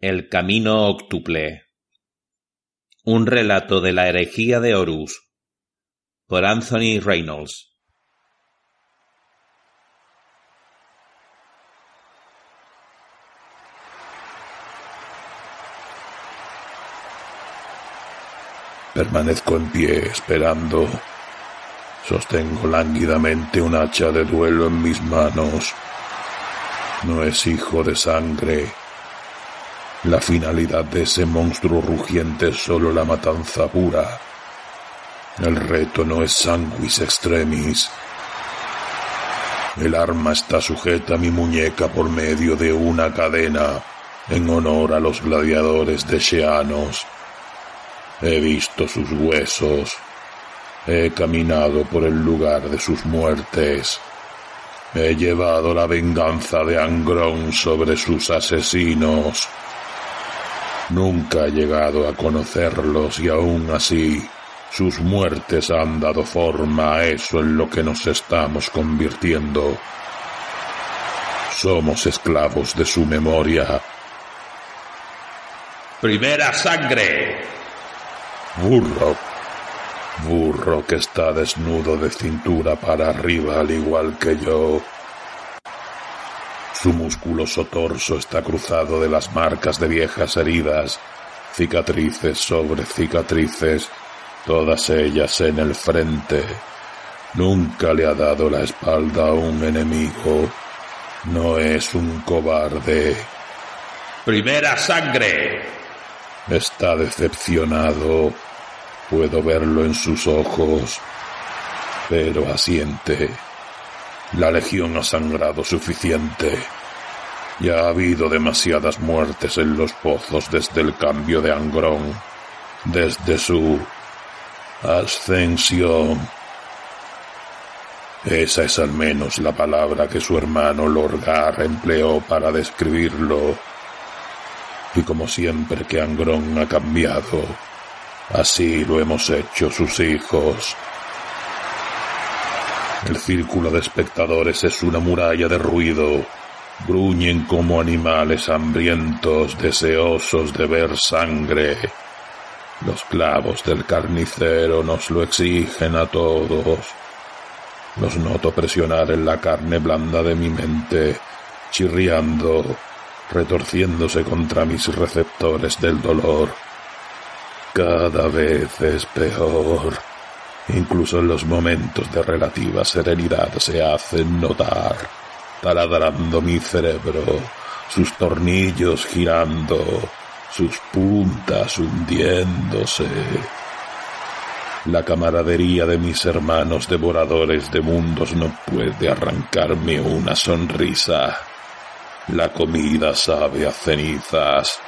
El camino octuple. Un relato de la herejía de Horus. Por Anthony Reynolds. Permanezco en pie esperando. Sostengo lánguidamente un hacha de duelo en mis manos. No es hijo de sangre. La finalidad de ese monstruo rugiente es solo la matanza pura. El reto no es sanguis extremis. El arma está sujeta a mi muñeca por medio de una cadena en honor a los gladiadores de Sheanos. He visto sus huesos. He caminado por el lugar de sus muertes. He llevado la venganza de Angrón sobre sus asesinos. Nunca he llegado a conocerlos y aún así sus muertes han dado forma a eso en lo que nos estamos convirtiendo. Somos esclavos de su memoria. Primera sangre. Burro. Burro que está desnudo de cintura para arriba al igual que yo. Su musculoso torso está cruzado de las marcas de viejas heridas, cicatrices sobre cicatrices, todas ellas en el frente. Nunca le ha dado la espalda a un enemigo. No es un cobarde. Primera sangre. Está decepcionado. Puedo verlo en sus ojos. Pero asiente. La legión ha sangrado suficiente. Ya ha habido demasiadas muertes en los pozos desde el cambio de Angrón, desde su ascensión. Esa es al menos la palabra que su hermano Lorgar empleó para describirlo y como siempre que Angrón ha cambiado, así lo hemos hecho sus hijos. El círculo de espectadores es una muralla de ruido. Gruñen como animales hambrientos, deseosos de ver sangre. Los clavos del carnicero nos lo exigen a todos. Los noto presionar en la carne blanda de mi mente, chirriando, retorciéndose contra mis receptores del dolor. Cada vez es peor. Incluso en los momentos de relativa serenidad se hacen notar, taladrando mi cerebro, sus tornillos girando, sus puntas hundiéndose. La camaradería de mis hermanos devoradores de mundos no puede arrancarme una sonrisa. La comida sabe a cenizas.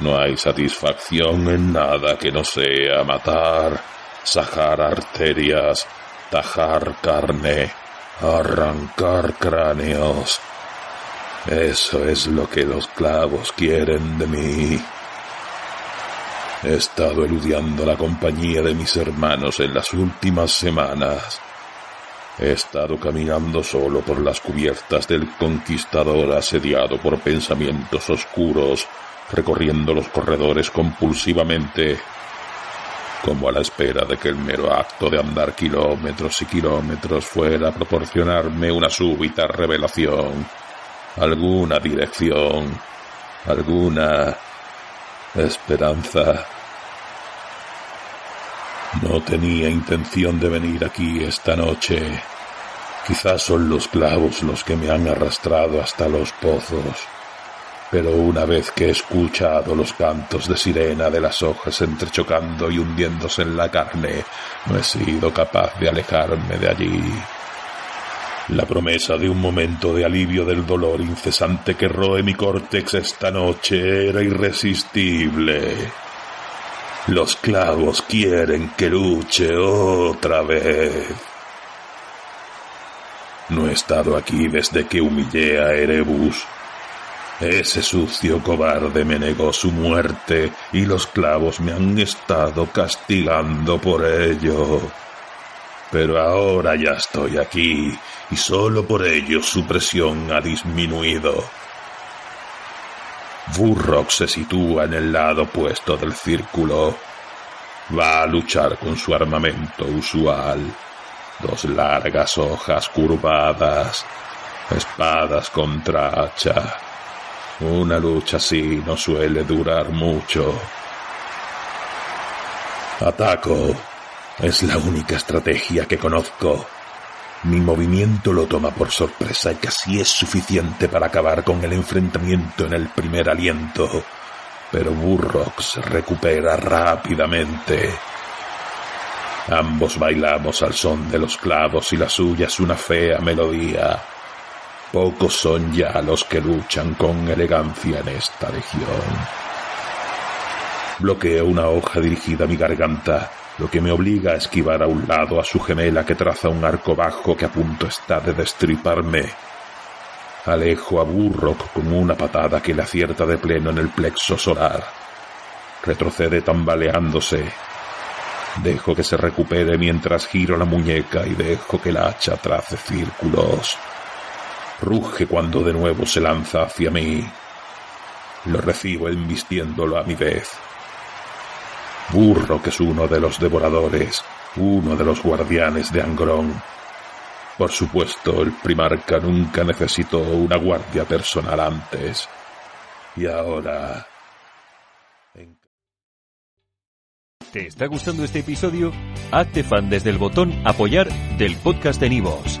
No hay satisfacción en nada que no sea matar, sajar arterias, tajar carne, arrancar cráneos. Eso es lo que los clavos quieren de mí. He estado eludiando la compañía de mis hermanos en las últimas semanas. He estado caminando solo por las cubiertas del conquistador asediado por pensamientos oscuros, recorriendo los corredores compulsivamente, como a la espera de que el mero acto de andar kilómetros y kilómetros fuera a proporcionarme una súbita revelación, alguna dirección, alguna esperanza. No tenía intención de venir aquí esta noche. Quizás son los clavos los que me han arrastrado hasta los pozos. Pero una vez que he escuchado los cantos de sirena de las hojas entrechocando y hundiéndose en la carne, no he sido capaz de alejarme de allí. La promesa de un momento de alivio del dolor incesante que roe mi córtex esta noche era irresistible. Los clavos quieren que luche otra vez. No he estado aquí desde que humillé a Erebus. Ese sucio cobarde me negó su muerte y los clavos me han estado castigando por ello. Pero ahora ya estoy aquí y solo por ello su presión ha disminuido. Burrock se sitúa en el lado opuesto del círculo. Va a luchar con su armamento usual. Dos largas hojas curvadas, espadas contra hacha. Una lucha así no suele durar mucho. Ataco. Es la única estrategia que conozco. Mi movimiento lo toma por sorpresa y casi es suficiente para acabar con el enfrentamiento en el primer aliento. Pero Burrock se recupera rápidamente. Ambos bailamos al son de los clavos y la suya es una fea melodía. Pocos son ya los que luchan con elegancia en esta región. Bloqueo una hoja dirigida a mi garganta lo que me obliga a esquivar a un lado a su gemela que traza un arco bajo que a punto está de destriparme. Alejo a Burrock con una patada que le acierta de pleno en el plexo solar. Retrocede tambaleándose. Dejo que se recupere mientras giro la muñeca y dejo que la hacha trace círculos. Ruge cuando de nuevo se lanza hacia mí. Lo recibo embistiéndolo a mi vez. Burro que es uno de los devoradores, uno de los guardianes de Angrón. Por supuesto, el primarca nunca necesitó una guardia personal antes. Y ahora... ¿Te está gustando este episodio? Hazte fan desde el botón apoyar del podcast de Nivos.